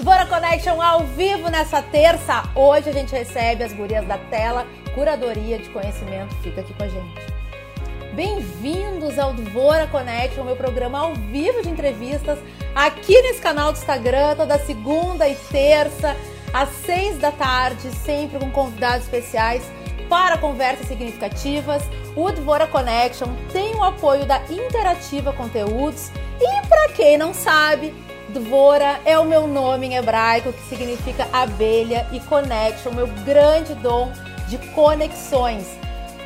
Bora Connection ao vivo nessa terça. Hoje a gente recebe as gurias da tela, curadoria de conhecimento. Fica aqui com a gente. Bem-vindos ao Dvora Connection, meu programa ao vivo de entrevistas, aqui nesse canal do Instagram, toda segunda e terça, às seis da tarde, sempre com convidados especiais para conversas significativas. O Dvora Connection tem o apoio da Interativa Conteúdos e para quem não sabe, Dvora é o meu nome em hebraico, que significa abelha, e connection, meu grande dom de conexões.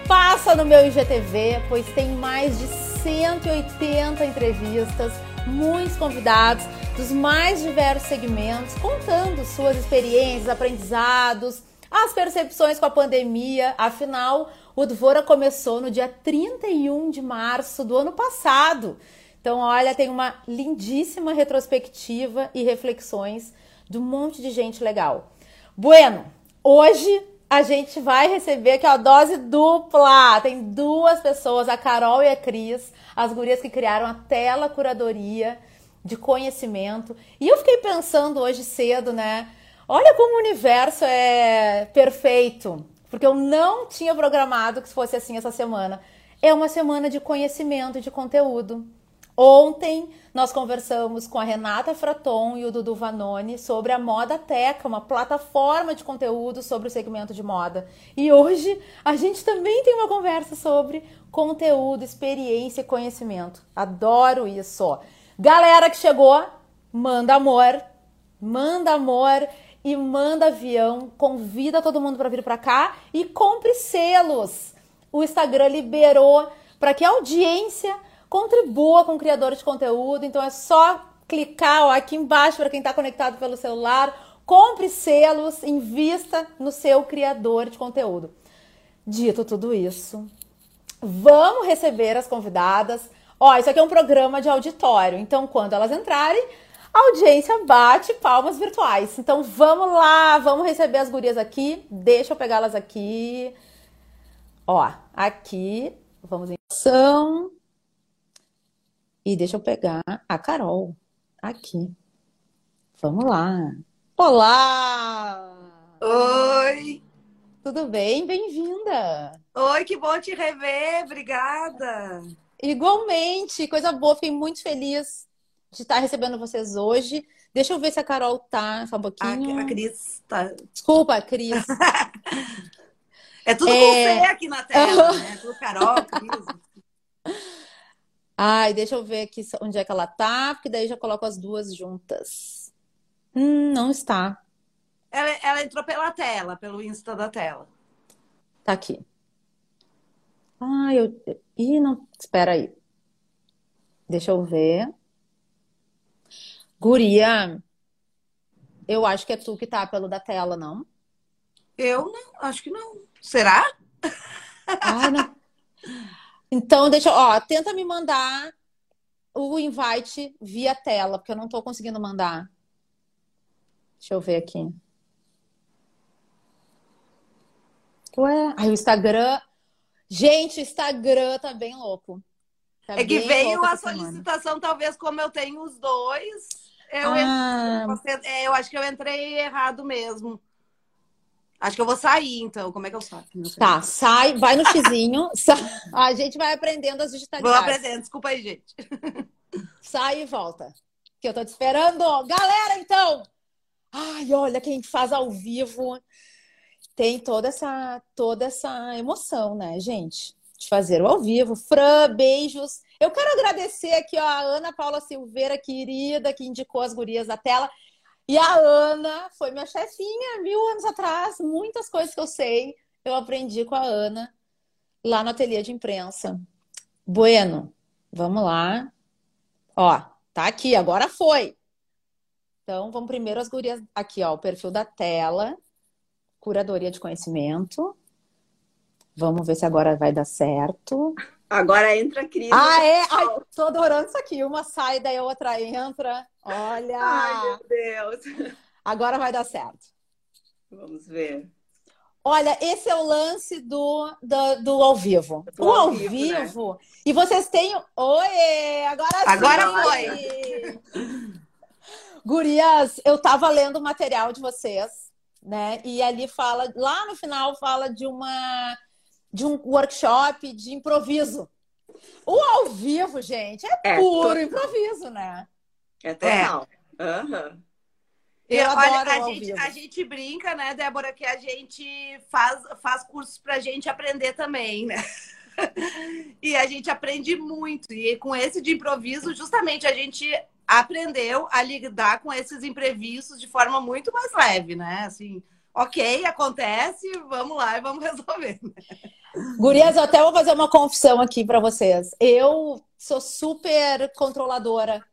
Passa no meu IGTV, pois tem mais de 180 entrevistas, muitos convidados dos mais diversos segmentos, contando suas experiências, aprendizados, as percepções com a pandemia. Afinal, o Dvora começou no dia 31 de março do ano passado. Então, olha, tem uma lindíssima retrospectiva e reflexões de um monte de gente legal. Bueno, hoje a gente vai receber aqui a dose dupla. Tem duas pessoas, a Carol e a Cris, as gurias que criaram a tela curadoria de conhecimento. E eu fiquei pensando hoje cedo, né? Olha como o universo é perfeito, porque eu não tinha programado que fosse assim essa semana. É uma semana de conhecimento de conteúdo. Ontem nós conversamos com a Renata Fraton e o Dudu Vanoni sobre a Moda Teca, uma plataforma de conteúdo sobre o segmento de moda. E hoje a gente também tem uma conversa sobre conteúdo, experiência e conhecimento. Adoro isso. Galera que chegou, manda amor, manda amor e manda avião, convida todo mundo para vir para cá e compre selos. O Instagram liberou para que a audiência contribua com o criador de conteúdo. Então é só clicar ó, aqui embaixo para quem está conectado pelo celular. Compre selos, invista no seu criador de conteúdo. Dito tudo isso, vamos receber as convidadas. Ó, isso aqui é um programa de auditório, então quando elas entrarem, a audiência bate palmas virtuais. Então vamos lá, vamos receber as gurias aqui. Deixa eu pegá-las aqui. Ó, aqui, vamos em ação. E deixa eu pegar a Carol aqui. Vamos lá. Olá! Oi! Tudo bem? Bem-vinda! Oi, que bom te rever, obrigada! Igualmente, coisa boa, fiquei muito feliz de estar recebendo vocês hoje. Deixa eu ver se a Carol tá, só um pouquinho. A, a Cris tá. Desculpa, Cris. é tudo é... com você aqui na tela, né? Tudo Carol, Cris. Ai, deixa eu ver aqui onde é que ela tá, porque daí já coloco as duas juntas. Hum, não está. Ela, ela entrou pela tela, pelo Insta da tela. Tá aqui. Ai, eu. Ih, não. Espera aí. Deixa eu ver. Guria, eu acho que é tu que tá pelo da tela, não? Eu não, acho que não. Será? Ah, não. Então, deixa, ó, tenta me mandar o invite via tela, porque eu não tô conseguindo mandar. Deixa eu ver aqui. Ué, aí o Instagram. Gente, o Instagram tá bem louco. Tá é que veio a solicitação, semana. talvez, como eu tenho os dois. Eu, ah. entrei, eu acho que eu entrei errado mesmo. Acho que eu vou sair, então. Como é que eu saio? Tá, sai, vai no xizinho. a gente vai aprendendo as digitalidades. Vou aprendendo, desculpa aí, gente. sai e volta. Que eu tô te esperando. Galera, então! Ai, olha, quem faz ao vivo tem toda essa, toda essa emoção, né, gente? De fazer o ao vivo. Fran, beijos. Eu quero agradecer aqui ó, a Ana Paula Silveira, querida, que indicou as gurias da tela. E a Ana foi minha chefinha mil anos atrás. Muitas coisas que eu sei, eu aprendi com a Ana lá no ateliê de imprensa. Bueno, vamos lá. Ó, tá aqui, agora foi. Então, vamos primeiro as gurias. Aqui, ó, o perfil da tela. Curadoria de conhecimento. Vamos ver se agora vai dar certo. Agora entra a Cris. Ah, é? Ai, tô adorando isso aqui. Uma sai, daí a outra entra. Olha! Ai, meu Deus! Agora vai dar certo. Vamos ver. Olha, esse é o lance do, do, do ao vivo. Do o ao, ao vivo. vivo né? E vocês têm. Oi! Agora sim! Agora foi! Gurias, eu tava lendo o material de vocês, né? E ali fala, lá no final fala de uma de um workshop de improviso. O ao vivo, gente, é, é puro to... improviso, né? É total. É. Uhum. Eu Olha, a gente, a gente brinca, né, Débora, que a gente faz, faz cursos pra gente aprender também, né? e a gente aprende muito. E com esse de improviso, justamente a gente aprendeu a lidar com esses imprevistos de forma muito mais leve, né? Assim, ok, acontece, vamos lá e vamos resolver. Gurias, eu até vou fazer uma confissão aqui para vocês. Eu sou super controladora,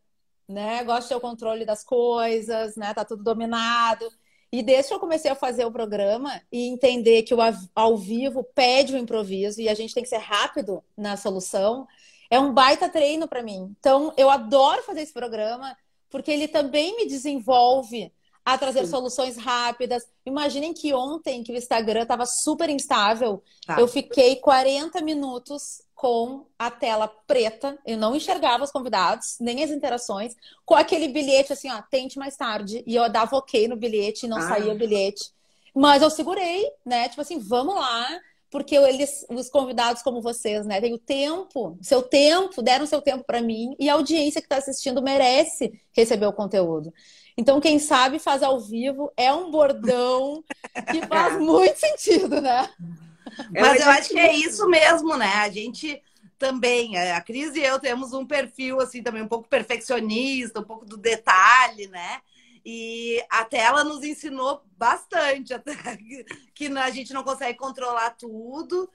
né? Gosto de ter o controle das coisas, né? Tá tudo dominado. E desde que eu comecei a fazer o programa e entender que o ao vivo pede o improviso e a gente tem que ser rápido na solução, é um baita treino para mim. Então, eu adoro fazer esse programa porque ele também me desenvolve a trazer Sim. soluções rápidas. Imaginem que ontem, que o Instagram estava super instável, tá. eu fiquei 40 minutos com a tela preta, eu não enxergava os convidados, nem as interações, com aquele bilhete assim, ó, tente mais tarde, e eu dava ok no bilhete e não ah. saía o bilhete. Mas eu segurei, né? Tipo assim, vamos lá, porque eles, os convidados como vocês, né, têm o tempo, seu tempo, deram seu tempo para mim, e a audiência que está assistindo merece receber o conteúdo. Então, quem sabe faz ao vivo é um bordão que faz muito sentido, né? Mas eu acho que é isso mesmo, né? A gente também, a Cris e eu temos um perfil assim também um pouco perfeccionista, um pouco do detalhe, né? E a tela nos ensinou bastante, até que a gente não consegue controlar tudo.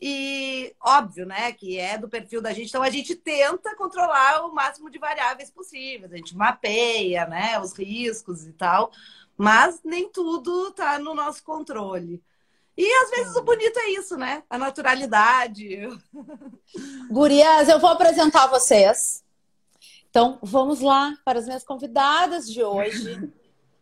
E óbvio, né, que é do perfil da gente, então a gente tenta controlar o máximo de variáveis possíveis, a gente mapeia, né, os riscos e tal, mas nem tudo tá no nosso controle. E às vezes o bonito é isso, né? A naturalidade. Gurias, eu vou apresentar vocês. Então, vamos lá para as minhas convidadas de hoje.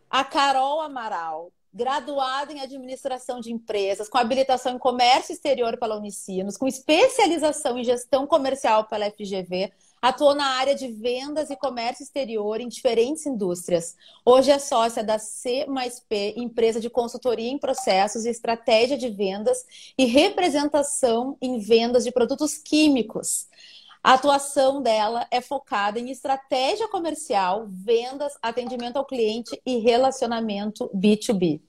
A Carol Amaral, graduada em administração de empresas, com habilitação em comércio exterior pela Unicinos, com especialização em gestão comercial pela FGV, atuou na área de vendas e comércio exterior em diferentes indústrias. Hoje é sócia da C P, empresa de consultoria em processos e estratégia de vendas e representação em vendas de produtos químicos. A atuação dela é focada em estratégia comercial, vendas, atendimento ao cliente e relacionamento B2B.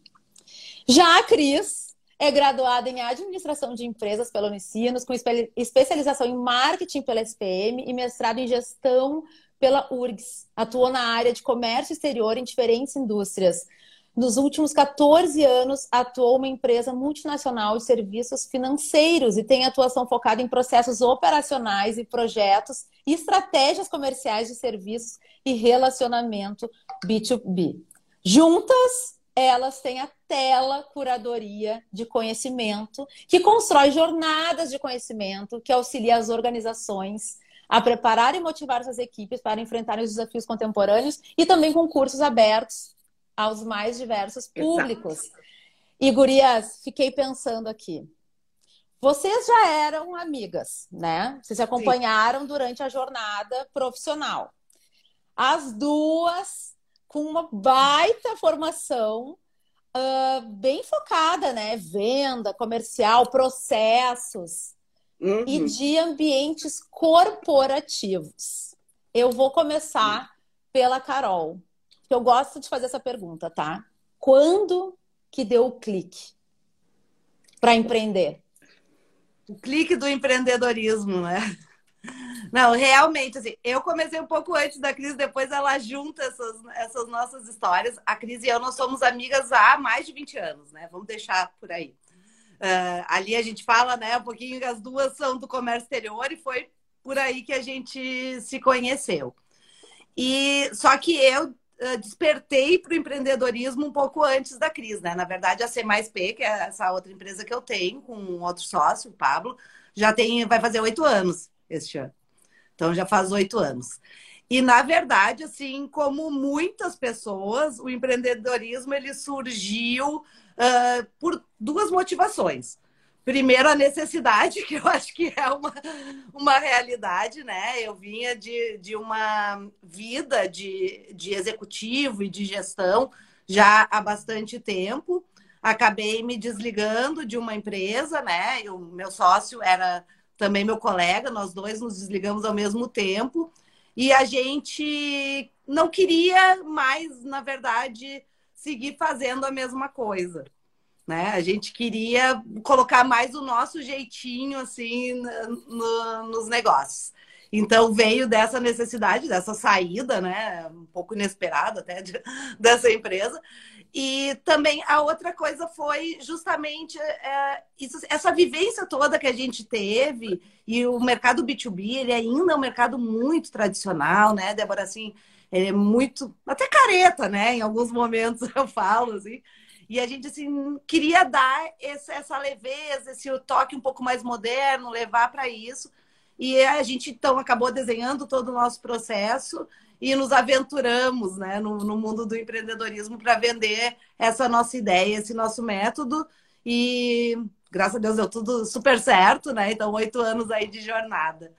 Já a Cris é graduada em administração de empresas pela Unicinos, com especialização em marketing pela SPM e mestrado em gestão pela URGS. Atuou na área de comércio exterior em diferentes indústrias. Nos últimos 14 anos, atuou uma empresa multinacional de serviços financeiros e tem atuação focada em processos operacionais e projetos e estratégias comerciais de serviços e relacionamento B2B. Juntas, elas têm a tela curadoria de conhecimento, que constrói jornadas de conhecimento, que auxilia as organizações a preparar e motivar suas equipes para enfrentarem os desafios contemporâneos e também com cursos abertos aos mais diversos públicos. Exato. E gurias, fiquei pensando aqui. Vocês já eram amigas, né? Vocês se acompanharam Sim. durante a jornada profissional. As duas com uma baita formação uh, bem focada, né? Venda, comercial, processos uhum. e de ambientes corporativos. Eu vou começar uhum. pela Carol eu gosto de fazer essa pergunta, tá? Quando que deu o clique para empreender? O clique do empreendedorismo, né? Não, realmente, assim, eu comecei um pouco antes da crise, depois ela junta essas, essas nossas histórias. A Cris e eu, nós somos amigas há mais de 20 anos, né? Vamos deixar por aí. Uh, ali a gente fala, né, um pouquinho as duas são do comércio exterior e foi por aí que a gente se conheceu. E só que eu despertei para o empreendedorismo um pouco antes da crise, né? Na verdade, a C que é essa outra empresa que eu tenho com outro sócio, o Pablo, já tem, vai fazer oito anos este ano. Então já faz oito anos. E na verdade, assim, como muitas pessoas, o empreendedorismo ele surgiu uh, por duas motivações. Primeiro, a necessidade, que eu acho que é uma, uma realidade, né? Eu vinha de, de uma vida de, de executivo e de gestão já há bastante tempo. Acabei me desligando de uma empresa, né? O meu sócio era também meu colega, nós dois nos desligamos ao mesmo tempo. E a gente não queria mais, na verdade, seguir fazendo a mesma coisa né? A gente queria colocar mais o nosso jeitinho assim no, nos negócios. Então veio dessa necessidade, dessa saída, né? Um pouco inesperada até de, dessa empresa. E também a outra coisa foi justamente é, isso, essa vivência toda que a gente teve e o mercado B2B, ele ainda é um mercado muito tradicional, né, Débora? Assim, ele é muito, até careta, né? Em alguns momentos eu falo, assim. E a gente assim queria dar esse, essa leveza, esse toque um pouco mais moderno, levar para isso. E a gente então acabou desenhando todo o nosso processo e nos aventuramos né, no, no mundo do empreendedorismo para vender essa nossa ideia, esse nosso método. E graças a Deus deu tudo super certo, né? Então, oito anos aí de jornada.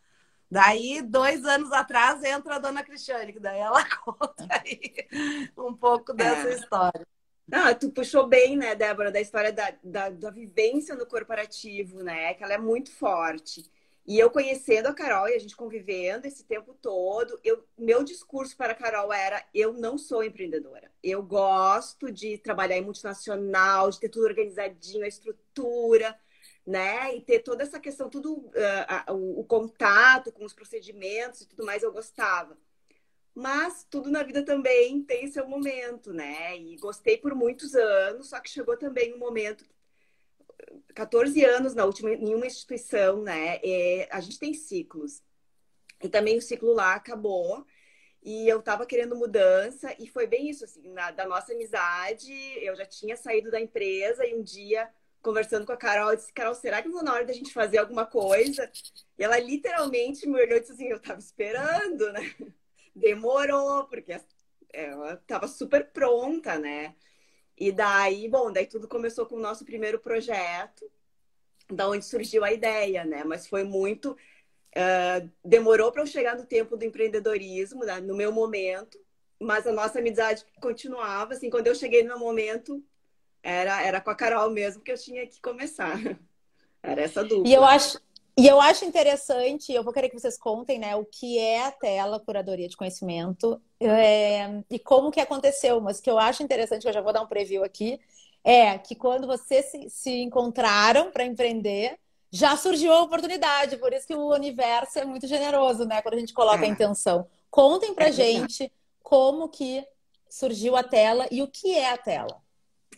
Daí, dois anos atrás, entra a dona Cristiane, que daí ela conta aí um pouco dessa é. história. Não, tu puxou bem, né, Débora, da história da, da, da, vivência no corporativo, né? Que ela é muito forte. E eu conhecendo a Carol e a gente convivendo esse tempo todo, eu, meu discurso para a Carol era: eu não sou empreendedora. Eu gosto de trabalhar em multinacional, de ter tudo organizadinho, a estrutura, né? E ter toda essa questão, tudo, uh, uh, o, o contato com os procedimentos e tudo mais, eu gostava. Mas tudo na vida também tem seu momento, né? E gostei por muitos anos, só que chegou também um momento 14 anos na última em uma instituição, né? É, a gente tem ciclos. E também o ciclo lá acabou. E eu tava querendo mudança, e foi bem isso, assim, na, da nossa amizade. Eu já tinha saído da empresa, e um dia, conversando com a Carol, eu disse: Carol, será que não na hora da gente fazer alguma coisa? E ela literalmente me olhou e disse assim: Eu tava esperando, né? Demorou, porque ela estava super pronta, né? E daí, bom, daí tudo começou com o nosso primeiro projeto, da onde surgiu a ideia, né? Mas foi muito. Uh, demorou para eu chegar no tempo do empreendedorismo, né? no meu momento, mas a nossa amizade continuava. Assim, quando eu cheguei no meu momento, era, era com a Carol mesmo que eu tinha que começar. Era essa dúvida. E eu acho, e eu acho interessante, eu vou querer que vocês contem, né, o que é a tela curadoria de conhecimento é, e como que aconteceu. Mas o que eu acho interessante, que eu já vou dar um preview aqui, é que quando vocês se, se encontraram para empreender, já surgiu a oportunidade. Por isso que o universo é muito generoso, né, quando a gente coloca é. a intenção. Contem pra é gente como que surgiu a tela e o que é a tela.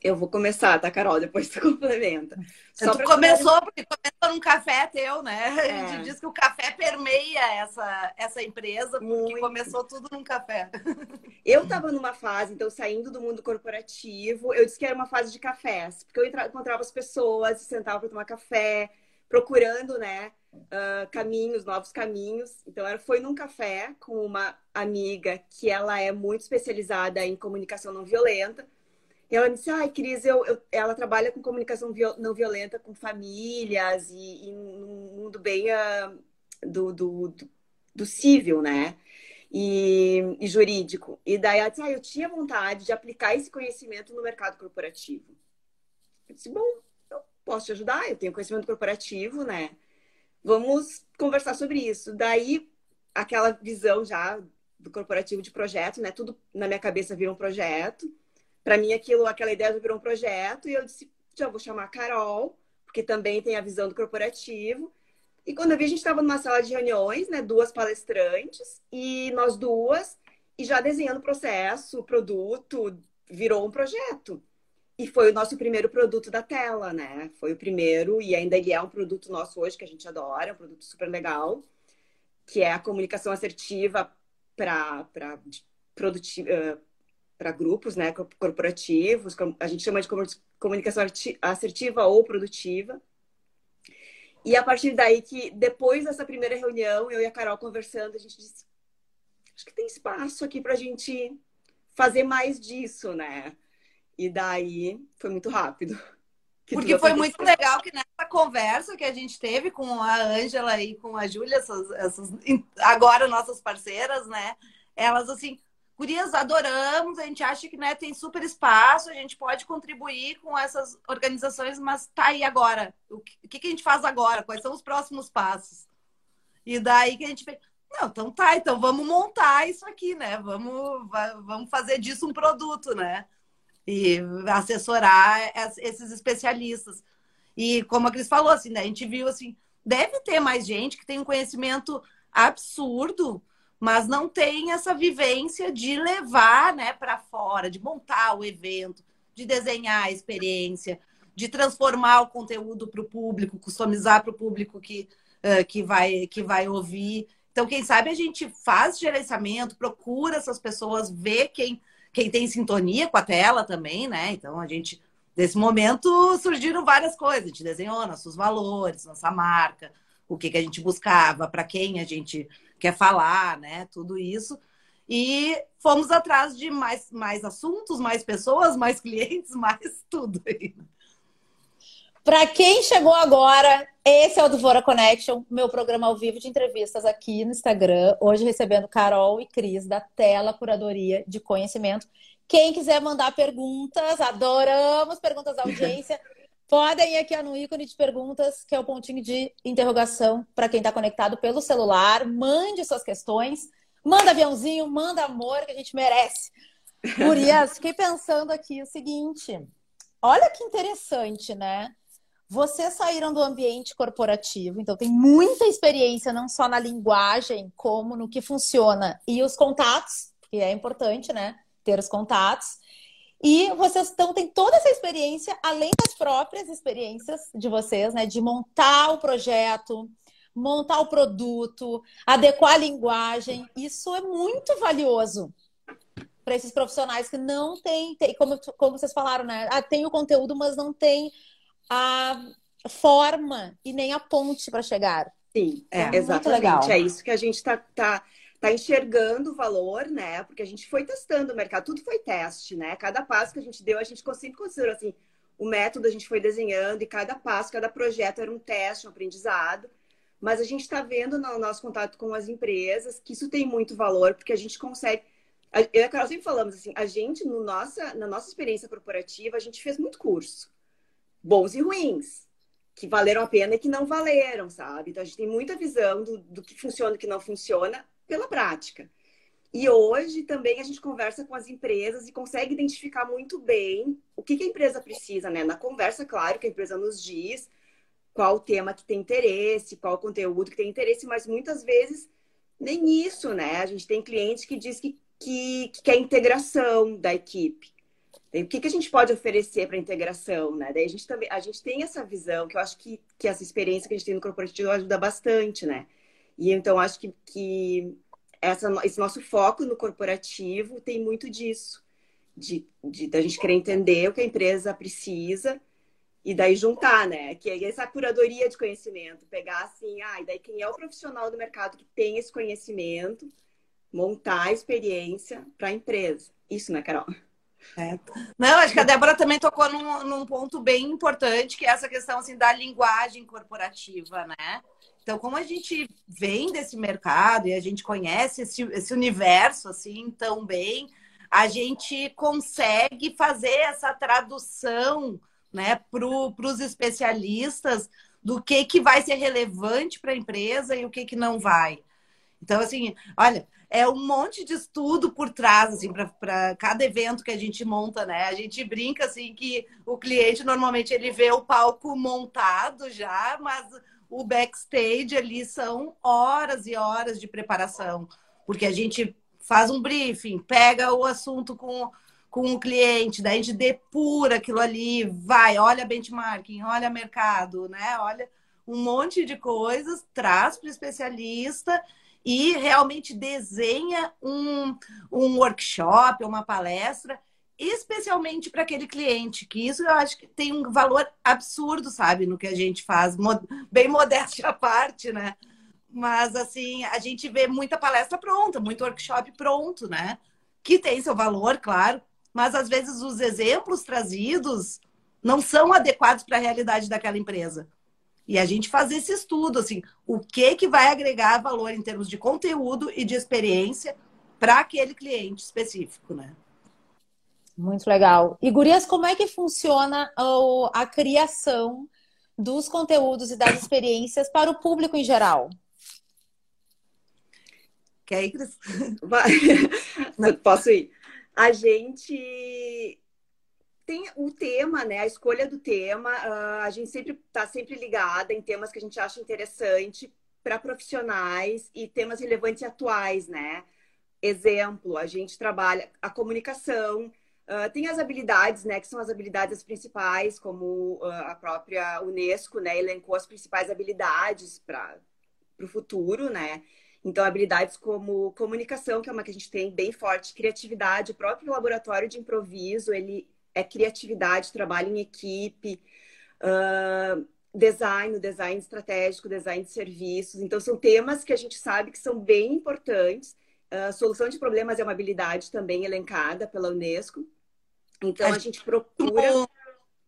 Eu vou começar, tá, Carol? Depois tu complementa. Só tu começou, porque começou num café teu, né? É. A gente diz que o café permeia essa, essa empresa, porque Muito. começou tudo num café. Eu estava numa fase, então, saindo do mundo corporativo, eu disse que era uma fase de cafés, porque eu encontrava as pessoas, sentava para tomar café, procurando, né, uh, caminhos, novos caminhos. Então, era, foi num café com uma amiga que ela é muito especializada em comunicação não violenta, e ela me disse, ai, Cris, eu, eu, ela trabalha com comunicação não violenta com famílias e, e num mundo bem uh, do, do, do, do, civil, né? E, e, jurídico. E daí ela disse, ah, eu tinha vontade de aplicar esse conhecimento no mercado corporativo. Eu disse, bom, eu posso te ajudar, eu tenho conhecimento corporativo, né? Vamos conversar sobre isso. Daí, aquela visão já do corporativo de projeto, né? Tudo na minha cabeça vira um projeto para mim aquilo, aquela ideia já virou um projeto e eu disse, já vou chamar a Carol, porque também tem a visão do corporativo. E quando eu vi, a gente estava numa sala de reuniões, né, duas palestrantes e nós duas e já desenhando o processo, o produto, virou um projeto. E foi o nosso primeiro produto da tela, né? Foi o primeiro, e ainda ele é um produto nosso hoje que a gente adora, um produto super legal, que é a comunicação assertiva para produtividade para grupos né, corporativos, a gente chama de comunicação assertiva ou produtiva. E a partir daí que, depois dessa primeira reunião, eu e a Carol conversando, a gente disse, acho que tem espaço aqui para a gente fazer mais disso, né? E daí foi muito rápido. Porque foi muito legal que nessa conversa que a gente teve com a Ângela e com a Júlia, essas, essas, agora nossas parceiras, né? Elas assim, Gurias, adoramos, a gente acha que né, tem super espaço, a gente pode contribuir com essas organizações, mas tá aí agora. O que, o que a gente faz agora? Quais são os próximos passos? E daí que a gente fez, não, então tá, então vamos montar isso aqui, né? Vamos, vamos fazer disso um produto, né? e assessorar esses especialistas. E como a Cris falou, assim, né, a gente viu assim, deve ter mais gente que tem um conhecimento absurdo, mas não tem essa vivência de levar né, para fora, de montar o evento, de desenhar a experiência, de transformar o conteúdo para o público, customizar para o público que, uh, que, vai, que vai ouvir. Então, quem sabe a gente faz gerenciamento, procura essas pessoas, vê quem quem tem sintonia com a tela também, né? Então a gente, nesse momento, surgiram várias coisas. A gente desenhou nossos valores, nossa marca, o que, que a gente buscava, para quem a gente quer falar, né? Tudo isso. E fomos atrás de mais, mais assuntos, mais pessoas, mais clientes, mais tudo. Para quem chegou agora, esse é o Duvora Connection, meu programa ao vivo de entrevistas aqui no Instagram. Hoje recebendo Carol e Cris da Tela Curadoria de Conhecimento. Quem quiser mandar perguntas, adoramos perguntas da audiência. Podem ir aqui no ícone de perguntas, que é o pontinho de interrogação para quem está conectado pelo celular. Mande suas questões, manda aviãozinho, manda amor, que a gente merece. Gurias, fiquei pensando aqui o seguinte: olha que interessante, né? Vocês saíram do ambiente corporativo, então tem muita experiência não só na linguagem, como no que funciona e os contatos, que é importante, né? Ter os contatos. E vocês estão, têm toda essa experiência, além das próprias experiências de vocês, né? De montar o projeto, montar o produto, adequar a linguagem. Isso é muito valioso para esses profissionais que não têm, como, como vocês falaram, né? Ah, tem o conteúdo, mas não tem a forma e nem a ponte para chegar. Sim, é, exatamente. É isso que a gente está tá, tá enxergando o valor, né? Porque a gente foi testando o mercado, tudo foi teste, né? Cada passo que a gente deu, a gente sempre considerou assim, o método a gente foi desenhando e cada passo, cada projeto era um teste, um aprendizado. Mas a gente está vendo no nosso contato com as empresas que isso tem muito valor, porque a gente consegue. Eu e a Carol sempre falamos assim, a gente, no nossa, na nossa experiência corporativa, a gente fez muito curso bons e ruins, que valeram a pena e que não valeram, sabe? Então a gente tem muita visão do, do que funciona e do que não funciona pela prática. E hoje também a gente conversa com as empresas e consegue identificar muito bem o que, que a empresa precisa, né? Na conversa, claro, que a empresa nos diz qual o tema que tem interesse, qual o conteúdo que tem interesse, mas muitas vezes nem isso, né? A gente tem cliente que diz que, que, que quer integração da equipe. O que, que a gente pode oferecer para integração, né? Daí a gente também, a gente tem essa visão que eu acho que, que essa experiência que a gente tem no corporativo ajuda bastante, né? E então acho que, que essa, esse nosso foco no corporativo tem muito disso, de, de da gente querer entender o que a empresa precisa e daí juntar, né? Que é essa curadoria de conhecimento, pegar assim, ah, e daí quem é o profissional do mercado que tem esse conhecimento, montar a experiência para a empresa. Isso, né, Carol? É. Não, acho que a Débora também tocou num, num, ponto bem importante, que é essa questão assim, da linguagem corporativa, né? Então, como a gente vem desse mercado e a gente conhece esse, esse universo assim tão bem, a gente consegue fazer essa tradução né, para os especialistas do que, que vai ser relevante para a empresa e o que, que não vai. Então, assim, olha, é um monte de estudo por trás, assim, para cada evento que a gente monta, né? A gente brinca, assim, que o cliente normalmente ele vê o palco montado já, mas o backstage ali são horas e horas de preparação, porque a gente faz um briefing, pega o assunto com, com o cliente, daí a gente depura aquilo ali, vai, olha benchmarking, olha mercado, né? Olha um monte de coisas, traz para o especialista e realmente desenha um, um workshop, uma palestra, especialmente para aquele cliente, que isso eu acho que tem um valor absurdo, sabe, no que a gente faz, bem modéstia à parte, né? Mas, assim, a gente vê muita palestra pronta, muito workshop pronto, né? Que tem seu valor, claro, mas às vezes os exemplos trazidos não são adequados para a realidade daquela empresa. E a gente faz esse estudo, assim, o que que vai agregar valor em termos de conteúdo e de experiência para aquele cliente específico, né? Muito legal. E Gurias, como é que funciona a criação dos conteúdos e das experiências para o público em geral? Quer ir, Cris? Posso ir? A gente tem o tema, né? A escolha do tema, uh, a gente sempre está sempre ligada em temas que a gente acha interessante para profissionais e temas relevantes e atuais, né? Exemplo, a gente trabalha a comunicação, uh, tem as habilidades, né? Que são as habilidades principais, como uh, a própria Unesco, né? Elencou as principais habilidades para o futuro, né? Então, habilidades como comunicação, que é uma que a gente tem bem forte, criatividade, o próprio laboratório de improviso, ele é criatividade, trabalho em equipe, uh, design, design estratégico, design de serviços. Então, são temas que a gente sabe que são bem importantes. Uh, solução de problemas é uma habilidade também elencada pela Unesco. Então, a gente procura.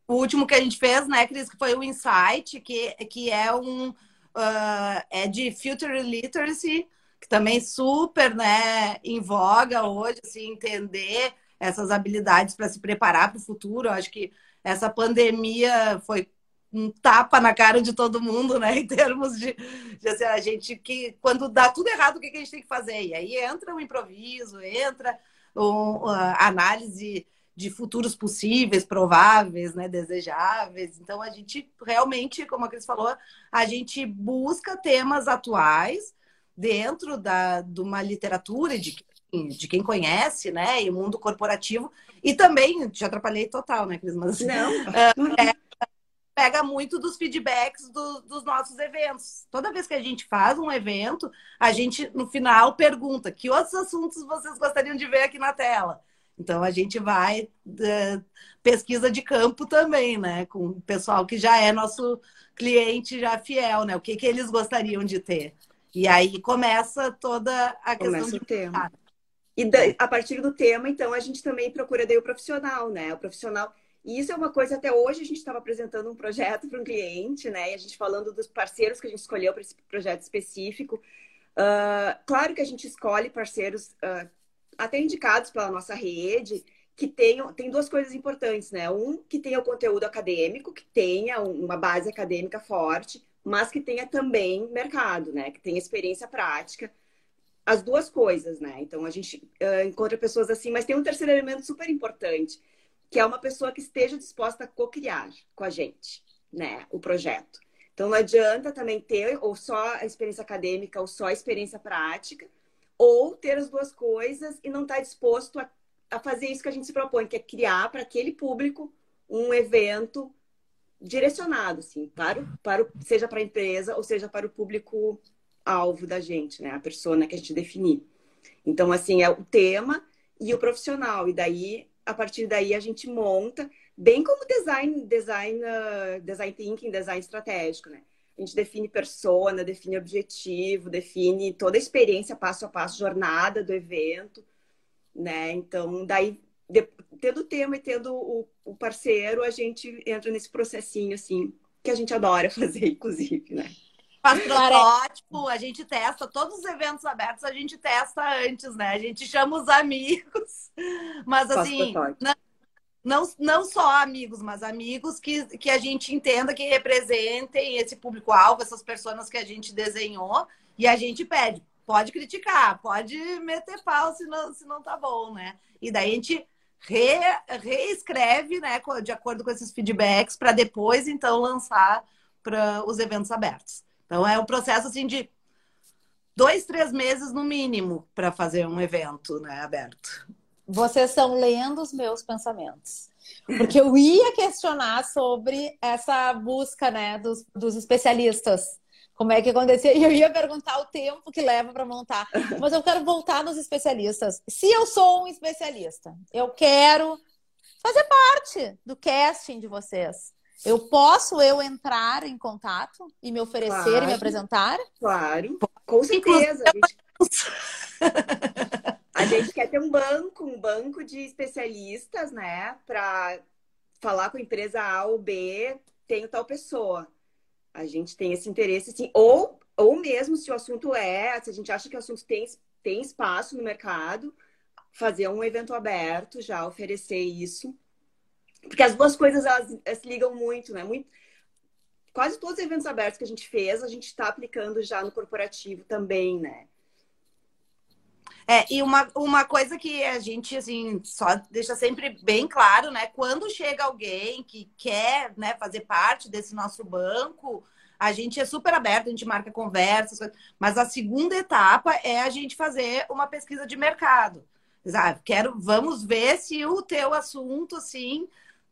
O último que a gente fez, né, Cris, que foi o Insight, que, que é um. Uh, é de Future Literacy, que também super, né, em voga hoje, assim, entender essas habilidades para se preparar para o futuro. Eu acho que essa pandemia foi um tapa na cara de todo mundo, né? Em termos de, de assim, a gente que quando dá tudo errado, o que, que a gente tem que fazer? E aí entra o improviso, entra o, a análise de futuros possíveis, prováveis, né, desejáveis. Então a gente realmente, como a Cris falou, a gente busca temas atuais dentro da, de uma literatura de de quem conhece, né? E o mundo corporativo. E também, te atrapalhei total, né, Cris? Mas, Não. É, pega muito dos feedbacks do, dos nossos eventos. Toda vez que a gente faz um evento, a gente, no final, pergunta que outros assuntos vocês gostariam de ver aqui na tela. Então, a gente vai uh, pesquisa de campo também, né? Com o pessoal que já é nosso cliente já fiel, né? O que, que eles gostariam de ter. E aí começa toda a questão começa de... O tema. E da, a partir do tema, então, a gente também procura daí o profissional, né? O profissional. E isso é uma coisa, até hoje a gente estava apresentando um projeto para um cliente, né? E a gente falando dos parceiros que a gente escolheu para esse projeto específico. Uh, claro que a gente escolhe parceiros uh, até indicados pela nossa rede, que tenham, tem duas coisas importantes, né? Um, que tenha o conteúdo acadêmico, que tenha uma base acadêmica forte, mas que tenha também mercado, né? Que tenha experiência prática as duas coisas, né? Então a gente uh, encontra pessoas assim, mas tem um terceiro elemento super importante, que é uma pessoa que esteja disposta a co-criar com a gente, né? O projeto. Então não adianta também ter ou só a experiência acadêmica ou só a experiência prática, ou ter as duas coisas e não estar tá disposto a, a fazer isso que a gente se propõe, que é criar para aquele público um evento direcionado, assim, para, para seja para a empresa ou seja para o público alvo da gente, né? A persona que a gente definir. Então, assim, é o tema e o profissional. E daí, a partir daí, a gente monta, bem como design, design, uh, design thinking, design estratégico, né? A gente define persona, define objetivo, define toda a experiência passo a passo, jornada do evento, né? Então, daí, de, tendo o tema e tendo o, o parceiro, a gente entra nesse processinho, assim, que a gente adora fazer, inclusive, né? Faz protótipo, a gente testa, todos os eventos abertos a gente testa antes, né? A gente chama os amigos. Mas assim, não, não, não só amigos, mas amigos que, que a gente entenda que representem esse público-alvo, essas pessoas que a gente desenhou, e a gente pede, pode criticar, pode meter pau se não, se não tá bom, né? E daí a gente re, reescreve, né, de acordo com esses feedbacks, para depois, então, lançar para os eventos abertos. Então é um processo assim de dois, três meses no mínimo para fazer um evento né, aberto. Vocês estão lendo os meus pensamentos. Porque eu ia questionar sobre essa busca né, dos, dos especialistas. Como é que acontecia? E eu ia perguntar o tempo que leva para montar. Mas eu quero voltar nos especialistas. Se eu sou um especialista, eu quero fazer parte do casting de vocês. Eu posso eu entrar em contato e me oferecer claro, e me apresentar? Claro, com certeza. A gente... quer ter um banco, um banco de especialistas, né, para falar com a empresa A ou B, tenho tal pessoa. A gente tem esse interesse, sim. Ou, ou mesmo se o assunto é, se a gente acha que o assunto tem, tem espaço no mercado, fazer um evento aberto, já oferecer isso. Porque as duas coisas, elas, elas ligam muito, né? Muito, quase todos os eventos abertos que a gente fez, a gente está aplicando já no corporativo também, né? É, e uma, uma coisa que a gente, assim, só deixa sempre bem claro, né? Quando chega alguém que quer né, fazer parte desse nosso banco, a gente é super aberto, a gente marca conversas, mas a segunda etapa é a gente fazer uma pesquisa de mercado. Ah, quero, vamos ver se o teu assunto, assim,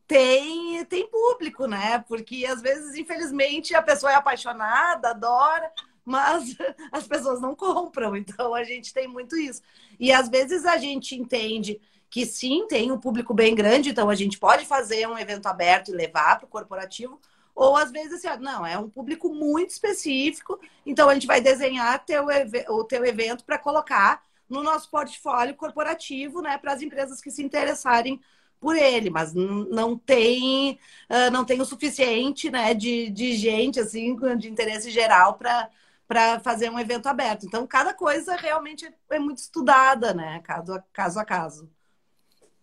tem, tem público, né? Porque às vezes, infelizmente, a pessoa é apaixonada, adora, mas as pessoas não compram. Então a gente tem muito isso. E às vezes a gente entende que sim, tem um público bem grande, então a gente pode fazer um evento aberto e levar para o corporativo. Ou às vezes assim, não, é um público muito específico, então a gente vai desenhar teu, o teu evento para colocar no nosso portfólio corporativo, né, para as empresas que se interessarem por ele, mas não tem não tem o suficiente né, de, de gente assim de interesse geral para para fazer um evento aberto. Então, cada coisa realmente é muito estudada, né? Caso a caso. A caso.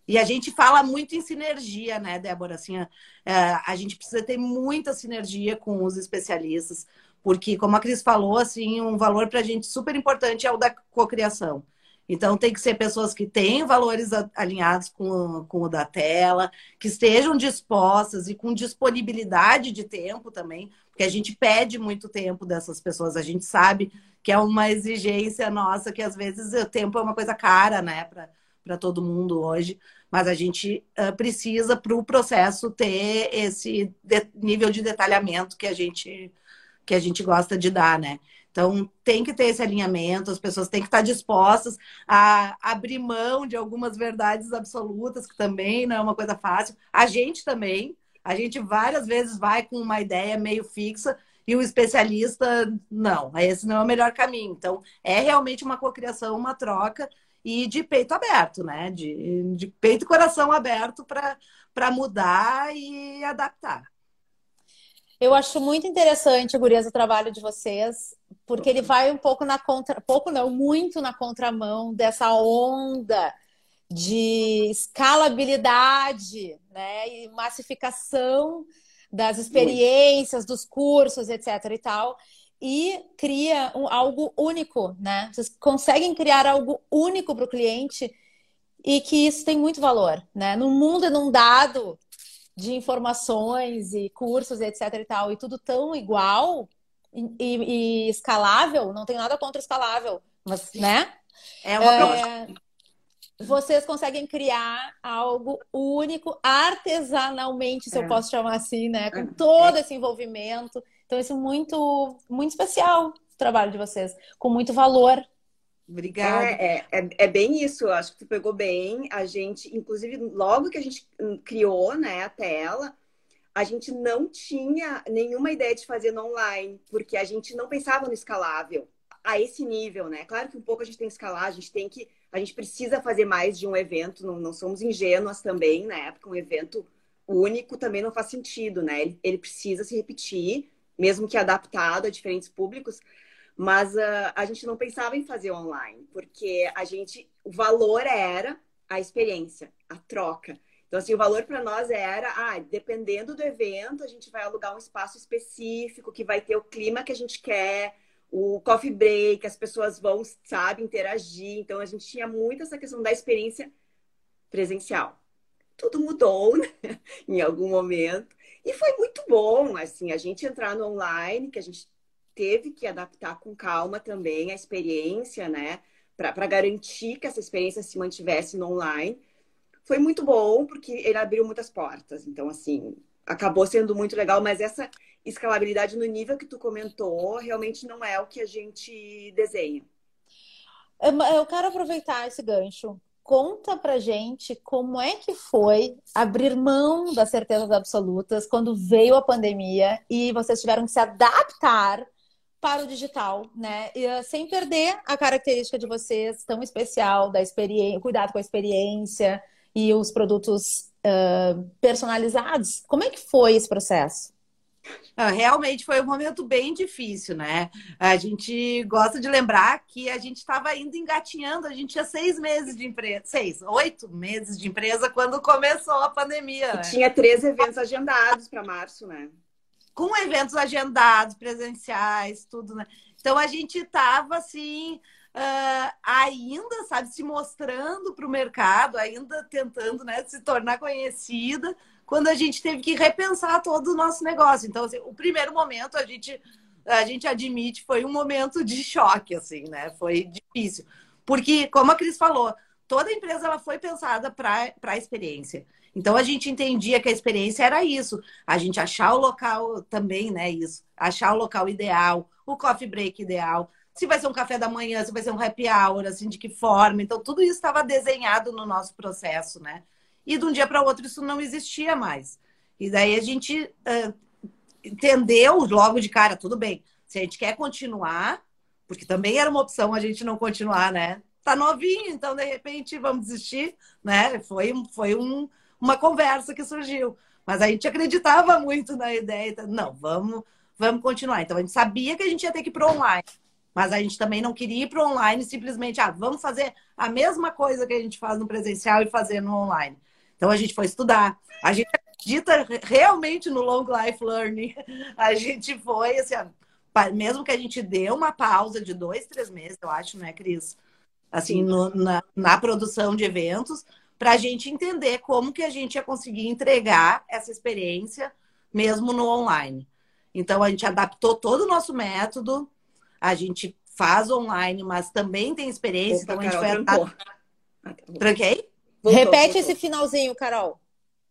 E a gente fala muito em sinergia, né, Débora? Assim, a, é, a gente precisa ter muita sinergia com os especialistas, porque, como a Cris falou, assim, um valor para a gente super importante é o da cocriação. Então, tem que ser pessoas que têm valores alinhados com, com o da tela, que estejam dispostas e com disponibilidade de tempo também, porque a gente pede muito tempo dessas pessoas. A gente sabe que é uma exigência nossa, que às vezes o tempo é uma coisa cara, né, para todo mundo hoje. Mas a gente uh, precisa, para o processo, ter esse nível de detalhamento que a gente que a gente gosta de dar, né? Então, tem que ter esse alinhamento, as pessoas têm que estar dispostas a abrir mão de algumas verdades absolutas, que também não é uma coisa fácil. A gente também, a gente várias vezes vai com uma ideia meio fixa e o especialista, não, esse não é o melhor caminho. Então, é realmente uma cocriação, uma troca e de peito aberto, né? De, de peito e coração aberto para mudar e adaptar. Eu acho muito interessante, Gurias, o trabalho de vocês, porque ele vai um pouco na contra, pouco não, muito na contramão dessa onda de escalabilidade, né, e massificação das experiências, dos cursos, etc. e tal, e cria um, algo único, né? Vocês conseguem criar algo único para o cliente e que isso tem muito valor, né? No mundo inundado de informações e cursos, etc e tal, e tudo tão igual e, e, escalável, não tem nada contra escalável, mas, né? É uma é, Vocês conseguem criar algo único, artesanalmente, se é. eu posso chamar assim, né? Com é. todo esse envolvimento. Então, isso é muito, muito especial, o trabalho de vocês, com muito valor Obrigada. É, é, é, bem isso, eu acho que tu pegou bem. A gente, inclusive, logo que a gente criou né, a tela, a gente não tinha nenhuma ideia de fazer no online, porque a gente não pensava no escalável a esse nível, né? Claro que um pouco a gente tem que escalar, a gente tem que. A gente precisa fazer mais de um evento, não, não somos ingênuas também, né? Porque um evento único também não faz sentido, né? Ele, ele precisa se repetir, mesmo que adaptado a diferentes públicos. Mas uh, a gente não pensava em fazer online, porque a gente, o valor era a experiência, a troca. Então, assim, o valor para nós era, ah, dependendo do evento, a gente vai alugar um espaço específico que vai ter o clima que a gente quer, o coffee break, as pessoas vão, sabe, interagir. Então, a gente tinha muito essa questão da experiência presencial. Tudo mudou, né? em algum momento. E foi muito bom, assim, a gente entrar no online, que a gente teve que adaptar com calma também a experiência, né? Para garantir que essa experiência se mantivesse no online. Foi muito bom, porque ele abriu muitas portas. Então, assim, acabou sendo muito legal, mas essa escalabilidade no nível que tu comentou realmente não é o que a gente desenha. Eu quero aproveitar esse gancho. Conta pra gente como é que foi abrir mão das certezas absolutas quando veio a pandemia e vocês tiveram que se adaptar para o digital, né? E, uh, sem perder a característica de vocês tão especial da experiência, cuidado com a experiência e os produtos uh, personalizados. Como é que foi esse processo? Ah, realmente foi um momento bem difícil, né? A gente gosta de lembrar que a gente estava ainda engatinhando, a gente tinha seis meses de empresa, seis, oito meses de empresa quando começou a pandemia. Né? Tinha três eventos agendados para março, né? Com eventos agendados, presenciais, tudo, né? Então a gente estava assim. Uh, ainda, sabe, se mostrando para o mercado, ainda tentando né, se tornar conhecida, quando a gente teve que repensar todo o nosso negócio. Então, assim, o primeiro momento a gente a gente admite foi um momento de choque, assim, né? Foi difícil. Porque, como a Cris falou, toda empresa ela foi pensada para a experiência. Então a gente entendia que a experiência era isso, a gente achar o local também, né? Isso, achar o local ideal, o coffee break ideal, se vai ser um café da manhã, se vai ser um happy hour, assim, de que forma. Então tudo isso estava desenhado no nosso processo, né? E de um dia para o outro isso não existia mais. E daí a gente uh, entendeu logo de cara, tudo bem, se a gente quer continuar, porque também era uma opção a gente não continuar, né? Tá novinho, então de repente vamos desistir, né? Foi, foi um, uma conversa que surgiu. Mas a gente acreditava muito na ideia, então, não, vamos, vamos continuar. Então a gente sabia que a gente ia ter que ir para online. Mas a gente também não queria ir para online simplesmente, ah, vamos fazer a mesma coisa que a gente faz no presencial e fazer no online. Então a gente foi estudar. A gente acredita realmente no long life learning. A gente foi, assim, mesmo que a gente deu uma pausa de dois, três meses, eu acho, né, Cris? Assim, no, na, na produção de eventos, para a gente entender como que a gente ia conseguir entregar essa experiência mesmo no online. Então a gente adaptou todo o nosso método, a gente faz online, mas também tem experiência, Opa, então a gente Carol, foi trancou. Tranquei? Voltou, Repete voltou. esse finalzinho, Carol.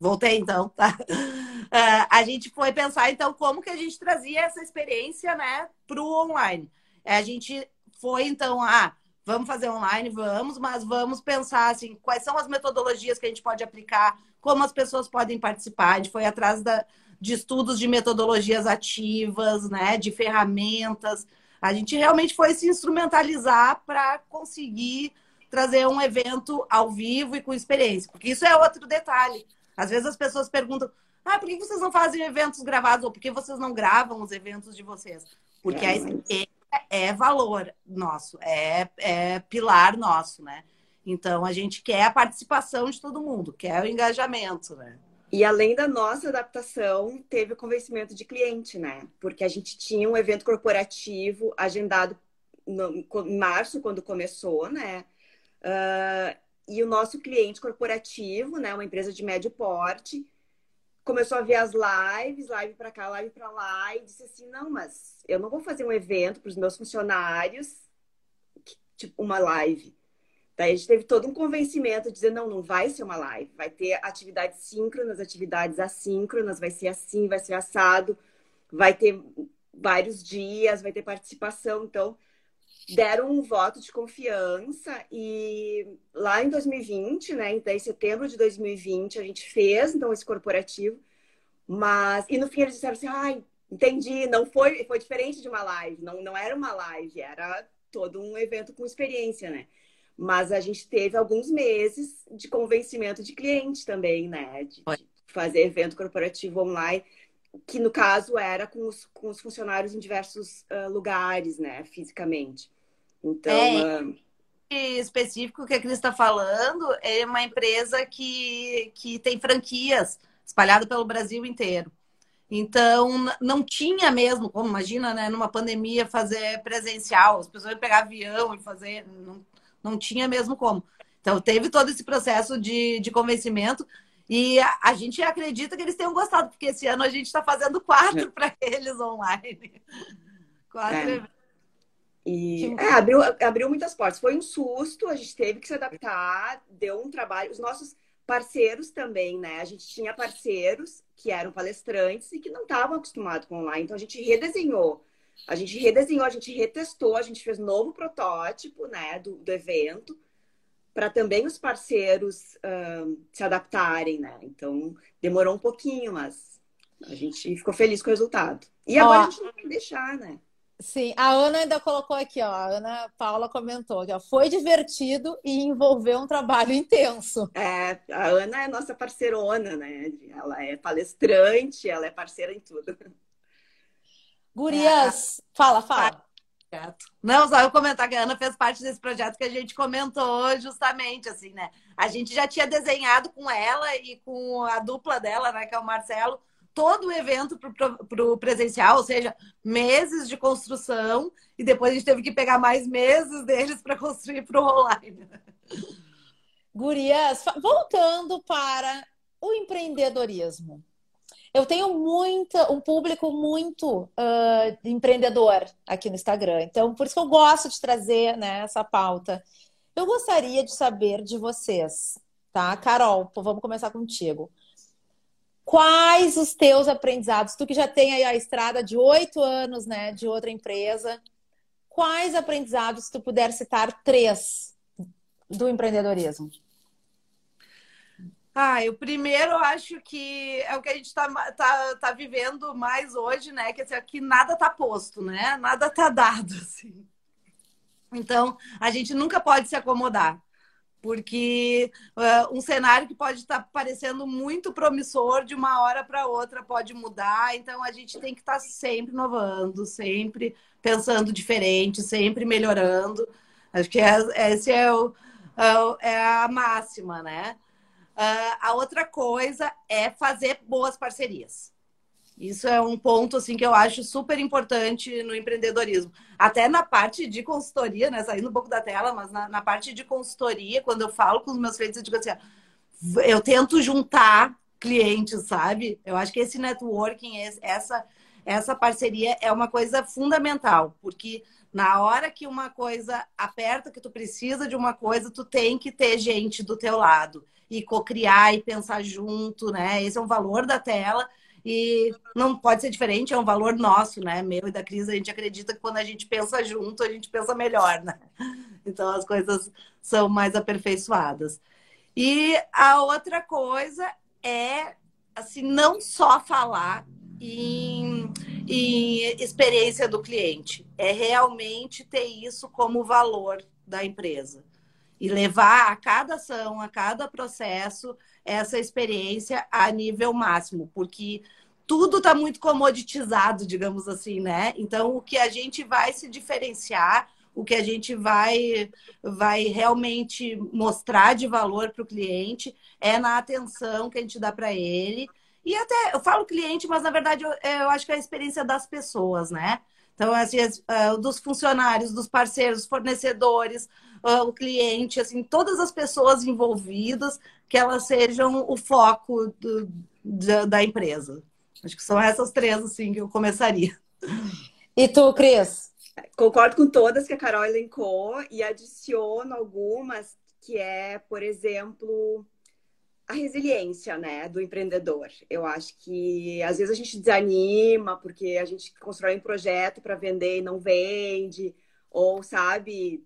Voltei então, tá? Uh, a gente foi pensar então como que a gente trazia essa experiência, né, para o online. A gente foi então, ah, vamos fazer online, vamos, mas vamos pensar assim, quais são as metodologias que a gente pode aplicar, como as pessoas podem participar. A gente foi atrás da, de estudos de metodologias ativas, né, de ferramentas. A gente realmente foi se instrumentalizar para conseguir trazer um evento ao vivo e com experiência. Porque isso é outro detalhe. Às vezes as pessoas perguntam: ah, por que vocês não fazem eventos gravados? Ou por que vocês não gravam os eventos de vocês? Porque é, a experiência é valor nosso, é, é pilar nosso, né? Então a gente quer a participação de todo mundo, quer o engajamento, né? E além da nossa adaptação, teve o convencimento de cliente, né? Porque a gente tinha um evento corporativo agendado no, em março, quando começou, né? Uh, e o nosso cliente corporativo, né, uma empresa de médio porte, começou a ver as lives, live para cá, live para lá, e disse assim: não, mas eu não vou fazer um evento para os meus funcionários, tipo uma live. Daí a gente teve todo um convencimento de dizer: não, não vai ser uma live, vai ter atividades síncronas, atividades assíncronas, vai ser assim, vai ser assado, vai ter vários dias, vai ter participação. Então, deram um voto de confiança e lá em 2020, né, em setembro de 2020, a gente fez então esse corporativo, mas e no fim eles disseram assim, ai, entendi, não foi, foi diferente de uma live, não, não era uma live, era todo um evento com experiência, né? Mas a gente teve alguns meses de convencimento de cliente também, né? De, de fazer evento corporativo online, que no caso era com os, com os funcionários em diversos uh, lugares, né, fisicamente. Então. É, uh... específico que a Cris está falando é uma empresa que, que tem franquias espalhadas pelo Brasil inteiro. Então, não tinha mesmo, como imagina, né, numa pandemia fazer presencial, as pessoas iam pegar avião e fazer, não, não tinha mesmo como. Então, teve todo esse processo de, de convencimento e a, a gente acredita que eles tenham gostado, porque esse ano a gente está fazendo quatro é. para eles online. Quatro é. E é, abriu, abriu muitas portas. Foi um susto, a gente teve que se adaptar, deu um trabalho. Os nossos parceiros também, né? A gente tinha parceiros que eram palestrantes e que não estavam acostumados com online. Então a gente redesenhou. A gente redesenhou, a gente retestou, a gente fez novo protótipo, né, do, do evento, para também os parceiros se adaptarem, né? Então demorou um pouquinho, mas a gente ficou feliz com o resultado. E agora Ó, a gente não vai deixar, né? Sim, a Ana ainda colocou aqui, ó. A Ana Paula comentou que foi divertido e envolveu um trabalho intenso. É, a Ana é nossa parceirona, né? Ela é palestrante, ela é parceira em tudo. Gurias, é. fala, fala. Não, só eu comentar que a Ana fez parte desse projeto que a gente comentou justamente, assim, né? A gente já tinha desenhado com ela e com a dupla dela, né, que é o Marcelo, todo o evento para o presencial, ou seja, meses de construção, e depois a gente teve que pegar mais meses deles para construir para o online. Gurias, voltando para o empreendedorismo. Eu tenho muita, um público muito uh, empreendedor aqui no Instagram, então por isso que eu gosto de trazer né, essa pauta. Eu gostaria de saber de vocês, tá? Carol, vamos começar contigo. Quais os teus aprendizados? Tu que já tem aí a estrada de oito anos, né, de outra empresa. Quais aprendizados tu puder citar três do empreendedorismo? Ah, o primeiro acho que é o que a gente está tá, tá vivendo mais hoje, né? Que, assim, que nada está posto, né? Nada está dado, assim. Então, a gente nunca pode se acomodar porque uh, um cenário que pode estar tá parecendo muito promissor de uma hora para outra pode mudar, então a gente tem que estar tá sempre inovando, sempre pensando diferente, sempre melhorando. Acho que é, esse é, o, é, é a máxima, né? Uh, a outra coisa é fazer boas parcerias. Isso é um ponto assim que eu acho super importante no empreendedorismo. Até na parte de consultoria, né? Saindo um pouco da tela, mas na, na parte de consultoria, quando eu falo com os meus clientes, eu digo assim: eu tento juntar clientes, sabe? Eu acho que esse networking, essa, essa parceria é uma coisa fundamental, porque na hora que uma coisa aperta, que tu precisa de uma coisa, tu tem que ter gente do teu lado e co-criar e pensar junto, né? Esse é um valor da tela e não pode ser diferente, é um valor nosso, né? Meu e da Cris, a gente acredita que quando a gente pensa junto, a gente pensa melhor, né? Então as coisas são mais aperfeiçoadas. E a outra coisa é, assim, não só falar em, em experiência do cliente, é realmente ter isso como valor da empresa e levar a cada ação, a cada processo, essa experiência a nível máximo, porque tudo está muito comoditizado, digamos assim, né? Então, o que a gente vai se diferenciar, o que a gente vai, vai realmente mostrar de valor para o cliente é na atenção que a gente dá para ele. E até, eu falo cliente, mas na verdade eu, eu acho que é a experiência das pessoas, né? Então, assim, dos funcionários, dos parceiros, fornecedores, uh, o cliente, assim, todas as pessoas envolvidas, que elas sejam o foco do, da, da empresa. Acho que são essas três, assim, que eu começaria. E tu, Cris? Concordo com todas que a Carol elencou e adiciono algumas que é, por exemplo, a resiliência, né, do empreendedor. Eu acho que às vezes a gente desanima porque a gente constrói um projeto para vender e não vende, ou sabe,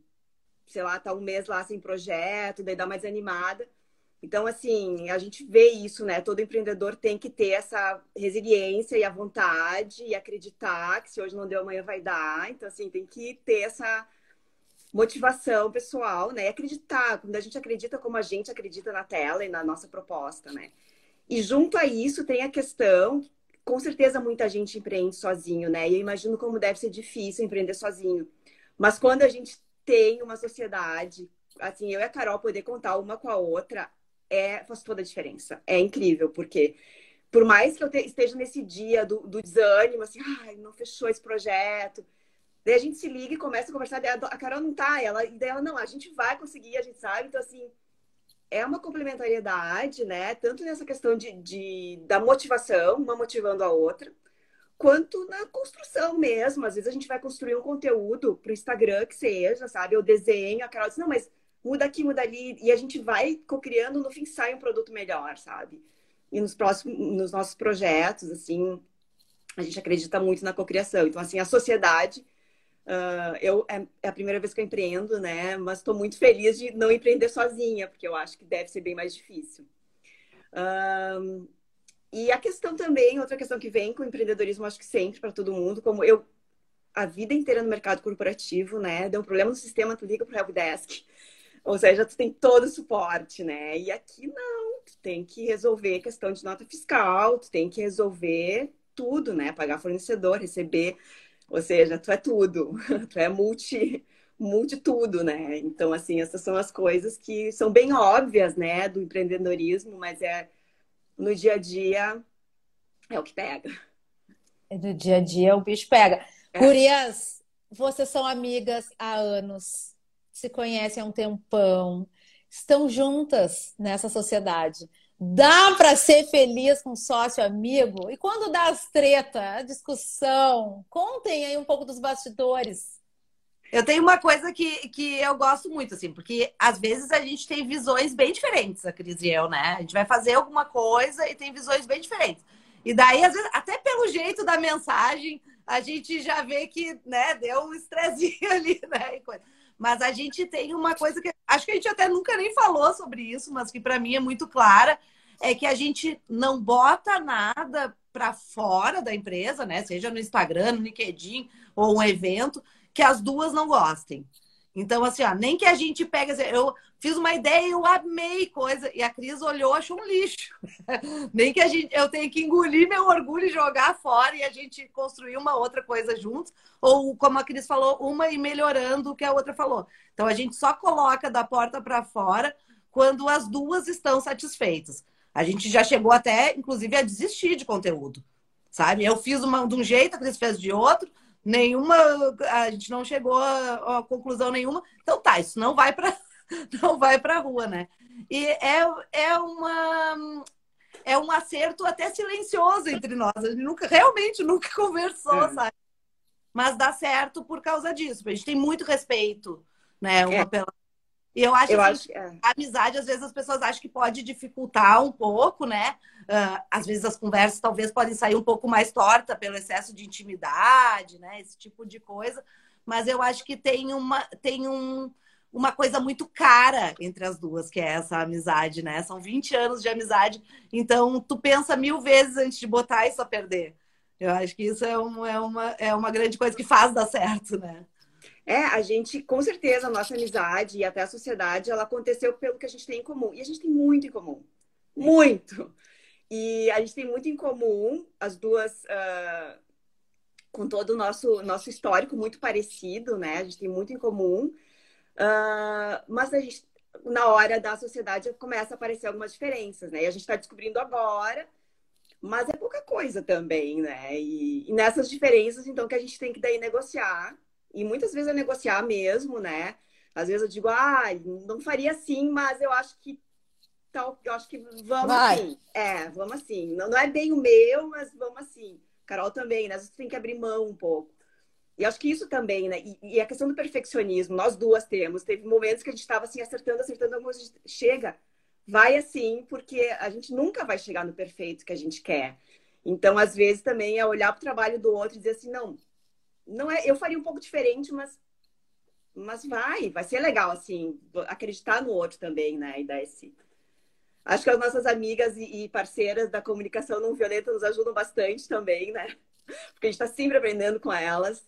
sei lá, tá um mês lá sem projeto, daí dá mais animada. Então, assim, a gente vê isso, né? Todo empreendedor tem que ter essa resiliência e a vontade e acreditar que se hoje não deu, amanhã vai dar. Então, assim, tem que ter essa motivação pessoal, né? E acreditar. Quando a gente acredita como a gente acredita na tela e na nossa proposta, né? E junto a isso tem a questão, com certeza muita gente empreende sozinho, né? E eu imagino como deve ser difícil empreender sozinho. Mas quando a gente tem uma sociedade, assim, eu e a Carol poder contar uma com a outra, é, faz toda a diferença. É incrível, porque por mais que eu te, esteja nesse dia do, do, desânimo, assim, ai, não fechou esse projeto. Daí a gente se liga e começa a conversar. a Carol não tá, ela, e daí ela, não, a gente vai conseguir, a gente sabe. Então, assim, é uma complementariedade, né? Tanto nessa questão de, de da motivação, uma motivando a outra, quanto na construção mesmo. Às vezes a gente vai construir um conteúdo para o Instagram que seja, sabe? Eu desenho, a Carol diz, não, mas muda aqui, muda ali, e a gente vai co-criando, no fim sai um produto melhor, sabe? E nos próximos, nos nossos projetos, assim, a gente acredita muito na cocriação. Então, assim, a sociedade, uh, eu é, é, a primeira vez que eu empreendo, né? Mas estou muito feliz de não empreender sozinha, porque eu acho que deve ser bem mais difícil. Uh, e a questão também, outra questão que vem com o empreendedorismo, acho que sempre para todo mundo, como eu a vida inteira no mercado corporativo, né? Deu um problema no sistema, tu liga pro helpdesk. Ou seja, tu tem todo o suporte, né? E aqui não, tu tem que resolver questão de nota fiscal, tu tem que resolver tudo, né? Pagar fornecedor, receber, ou seja, tu é tudo, tu é multi, multi tudo, né? Então, assim, essas são as coisas que são bem óbvias, né, do empreendedorismo, mas é no dia a dia é o que pega. No dia a dia o bicho pega. É. Gurias, vocês são amigas há anos, se conhecem há um tempão, estão juntas nessa sociedade. Dá para ser feliz com sócio amigo? E quando dá as treta, a discussão, contem aí um pouco dos bastidores. Eu tenho uma coisa que, que eu gosto muito, assim, porque às vezes a gente tem visões bem diferentes, a Cris e eu, né? A gente vai fazer alguma coisa e tem visões bem diferentes. E daí, às vezes, até pelo jeito da mensagem, a gente já vê que, né, deu um estressinho ali, né? Mas a gente tem uma coisa que acho que a gente até nunca nem falou sobre isso, mas que para mim é muito clara, é que a gente não bota nada para fora da empresa, né? Seja no Instagram, no LinkedIn ou um evento que as duas não gostem. Então, assim, ó, nem que a gente pegue. Assim, eu fiz uma ideia e eu amei coisa. E a Cris olhou, achou um lixo. nem que a gente, eu tenha que engolir meu orgulho e jogar fora e a gente construir uma outra coisa juntos. Ou, como a Cris falou, uma e melhorando o que a outra falou. Então, a gente só coloca da porta para fora quando as duas estão satisfeitas. A gente já chegou até, inclusive, a desistir de conteúdo. Sabe? Eu fiz uma de um jeito, a Cris fez de outro nenhuma, a gente não chegou a, a conclusão nenhuma. Então tá, isso não vai para não vai para rua, né? E é, é uma é um acerto até silencioso entre nós. A gente nunca realmente nunca conversou, é. sabe? Mas dá certo por causa disso. A gente tem muito respeito, né, uma é. pela e eu acho, eu assim, acho é. a amizade, às vezes, as pessoas acham que pode dificultar um pouco, né? Uh, às vezes as conversas talvez podem sair um pouco mais torta pelo excesso de intimidade, né? Esse tipo de coisa. Mas eu acho que tem uma, tem um, uma coisa muito cara entre as duas, que é essa amizade, né? São 20 anos de amizade, então tu pensa mil vezes antes de botar isso a perder. Eu acho que isso é, um, é, uma, é uma grande coisa que faz dar certo, né? É, a gente, com certeza, a nossa amizade e até a sociedade, ela aconteceu pelo que a gente tem em comum. E a gente tem muito em comum. Muito! E a gente tem muito em comum, as duas, uh, com todo o nosso, nosso histórico muito parecido, né? A gente tem muito em comum. Uh, mas a gente, na hora da sociedade começa a aparecer algumas diferenças, né? E a gente está descobrindo agora, mas é pouca coisa também, né? E, e nessas diferenças, então, que a gente tem que daí negociar e muitas vezes é negociar mesmo, né? Às vezes eu digo, ah, não faria assim, mas eu acho que tal, eu acho que vamos Vai. assim. É, vamos assim. Não, não é bem o meu, mas vamos assim. Carol também, né? Vezes tem que abrir mão um pouco. E acho que isso também, né? E, e, a questão do perfeccionismo, nós duas temos. Teve momentos que a gente estava assim, acertando, acertando, algumas chega, vai assim, porque a gente nunca vai chegar no perfeito que a gente quer. Então, às vezes, também é olhar para o trabalho do outro e dizer assim, não, não é, eu faria um pouco diferente, mas mas vai, vai ser legal assim, acreditar no outro também, né? E dar esse Acho que as nossas amigas e parceiras da comunicação não violenta nos ajudam bastante também, né? Porque a gente está sempre aprendendo com elas.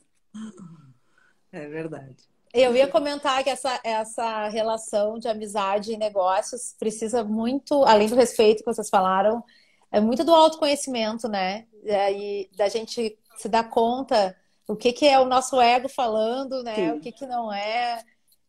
É verdade. Eu ia comentar que essa, essa relação de amizade e negócios precisa muito, além do respeito que vocês falaram, é muito do autoconhecimento, né? E da gente se dar conta o que, que é o nosso ego falando, né? Sim. O que, que não é.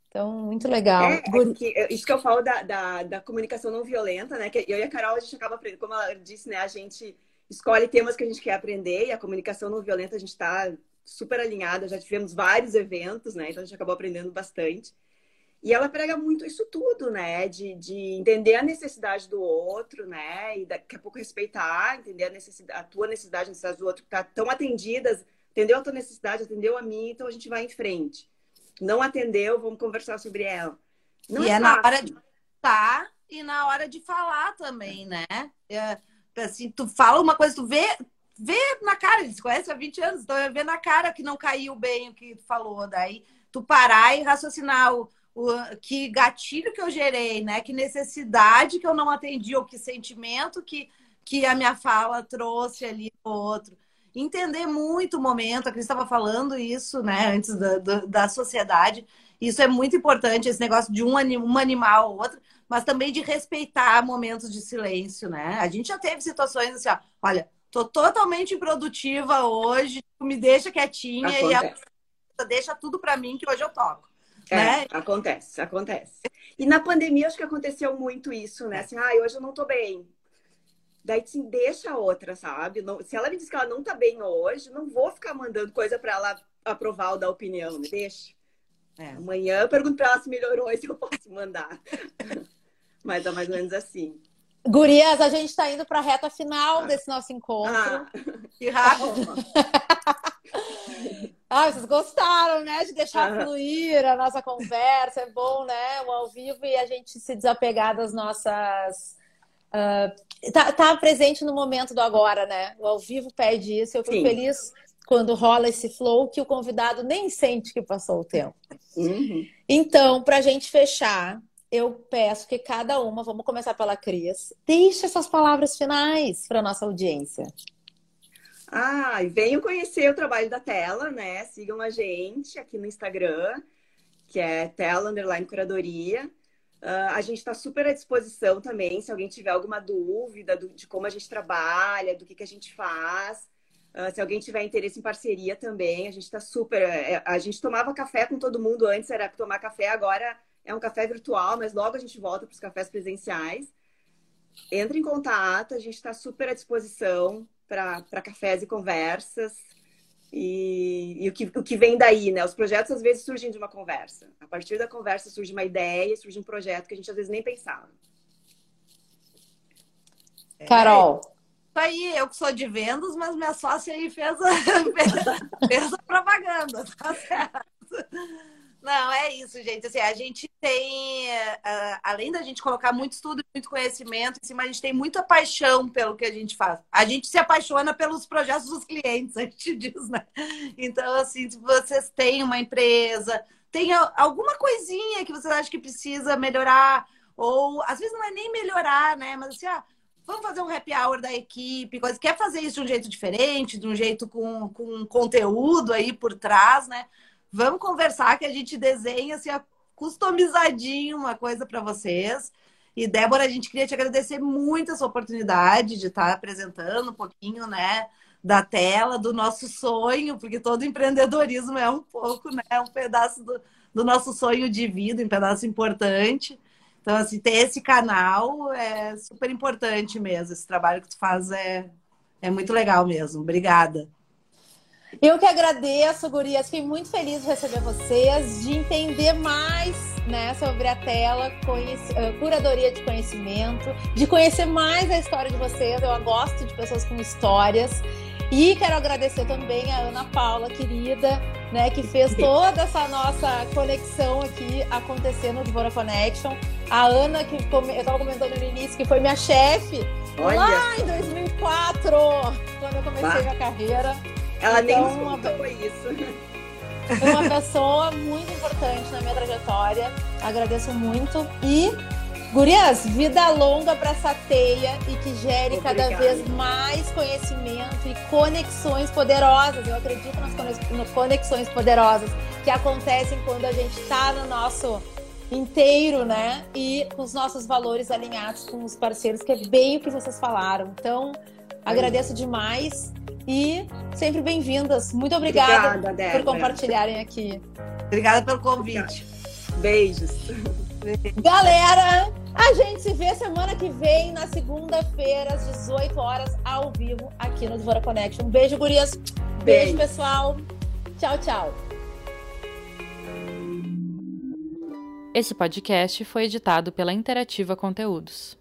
Então, muito legal. É, é que, isso que eu falo da, da, da, comunicação não violenta, né? Que eu e a Carol, a gente acaba aprendendo, como ela disse, né? A gente escolhe temas que a gente quer aprender e a comunicação não violenta a gente está super alinhada, já tivemos vários eventos, né? Então a gente acabou aprendendo bastante. E ela prega muito isso tudo, né? De, de entender a necessidade do outro, né? E daqui a pouco respeitar, entender a, necessidade, a tua necessidade, a necessidade do outro, que tá tão atendidas Atendeu a tua necessidade, atendeu a mim, então a gente vai em frente. Não atendeu, vamos conversar sobre ela. Não e é, é na hora de estar e na hora de falar também, né? É, assim, tu fala uma coisa, tu vê, vê na cara, eles conhecem há 20 anos, então é ver na cara que não caiu bem o que tu falou. Daí tu parar e raciocinar o, o, que gatilho que eu gerei, né? Que necessidade que eu não atendi, ou que sentimento que, que a minha fala trouxe ali pro outro. entender muito o momento. A Cris estava falando isso, né, antes da, da, da, sociedade. Isso é muito importante, esse negócio de um, um animal ou outro, mas também de respeitar momentos de silêncio, né? A gente já teve situações assim, ó, olha, tô totalmente improdutiva hoje, me deixa quietinha Acontece. e a... deixa tudo para mim que hoje eu toco. É, né? acontece, acontece. E na pandemia acho que aconteceu muito isso, né? Assim, ah, hoje eu não tô bem. Daí assim, deixa a outra, sabe? Não, se ela me diz que ela não tá bem hoje, não vou ficar mandando coisa para ela aprovar ou dar opinião, me deixa. É. Amanhã eu pergunto pra ela se melhorou e se eu posso mandar. Mas é mais ou menos assim. Gurias, a gente está indo para a reta final ah. desse nosso encontro. Ah. Que rápido! ah, vocês gostaram, né? De deixar ah. fluir a nossa conversa. É bom, né? O ao vivo e a gente se desapegar das nossas. Uh, tá, tá, presente no momento do agora, né? O ao vivo pede isso. Eu fico Sim. feliz quando rola esse flow que o convidado nem sente que passou o tempo. Uhum. Então, para a gente fechar, eu peço que cada uma, vamos começar pela Cris, deixe suas palavras finais para nossa audiência. Ah, e venham conhecer o trabalho da Tela, né? Sigam a gente aqui no Instagram, que é Tela Underline Curadoria. Uh, a gente está super à disposição também, se alguém tiver alguma dúvida do, de como a gente trabalha, do que, que a gente faz. Uh, se alguém tiver interesse em parceria também, a gente está super. É, a gente tomava café com todo mundo antes, era tomar café, agora é um café virtual, mas logo a gente volta para os cafés presenciais. Entre em contato, a gente está super à disposição para cafés e conversas. E, e, o, que, o que vem daí, né? Os projetos às vezes surgem de uma conversa. A partir da conversa surge uma ideia, surge um projeto que a gente às vezes nem pensava. É. Carol. É, aí, eu que sou de vendas, mas minha sócia aí fez a, fez, fez a propaganda, tá certo? Não, é isso, gente. Assim, a gente tem, uh, além da gente colocar muito estudo, muito conhecimento cima, a gente tem muita paixão pelo que a gente faz. A gente se apaixona pelos projetos dos clientes, a gente diz, né? Então, assim, se vocês têm uma empresa, tem alguma coisinha que vocês acham que precisa melhorar, ou às vezes não é nem melhorar, né? Mas assim, ah, vamos fazer um happy hour da equipe, coisa. quer fazer isso de um jeito diferente, de um jeito com, com conteúdo aí por trás, né? Vamos conversar que a gente desenha assim, customizadinho uma coisa para vocês. E Débora, a gente queria te agradecer muito essa oportunidade de estar apresentando um pouquinho, né, da tela, do nosso sonho, porque todo empreendedorismo é um pouco, né, um pedaço do, do nosso sonho de vida, um pedaço importante. Então, assim, ter esse canal é super importante mesmo. Esse trabalho que tu faz é, é muito legal mesmo. Obrigada. Eu que agradeço, gurias. Fiquei muito feliz de receber vocês, de entender mais né, sobre a tela, conhece, uh, curadoria de conhecimento, de conhecer mais a história de vocês. Eu gosto de pessoas com histórias. E quero agradecer também a Ana Paula, querida, né, que fez toda essa nossa conexão aqui acontecer no Devora Connection. A Ana, que eu estava comentando no início, que foi minha chefe lá em 2004, quando eu comecei bah. minha carreira. Ela então, nem nos contou isso. Foi uma pessoa muito importante na minha trajetória. Agradeço muito. E, Gurias, vida longa para essa teia e que gere Obrigada. cada vez mais conhecimento e conexões poderosas. Eu acredito nas conexões poderosas que acontecem quando a gente está no nosso inteiro, né? E com os nossos valores alinhados com os parceiros, que é bem o que vocês falaram. Então, agradeço demais. E sempre bem-vindas. Muito obrigada, obrigada por compartilharem aqui. Obrigada pelo convite. Beijos. Galera, a gente se vê semana que vem, na segunda-feira, às 18 horas, ao vivo, aqui no Devora Connection. beijo, gurias. Beijo, beijo pessoal. Tchau, tchau. Esse podcast foi editado pela Interativa Conteúdos.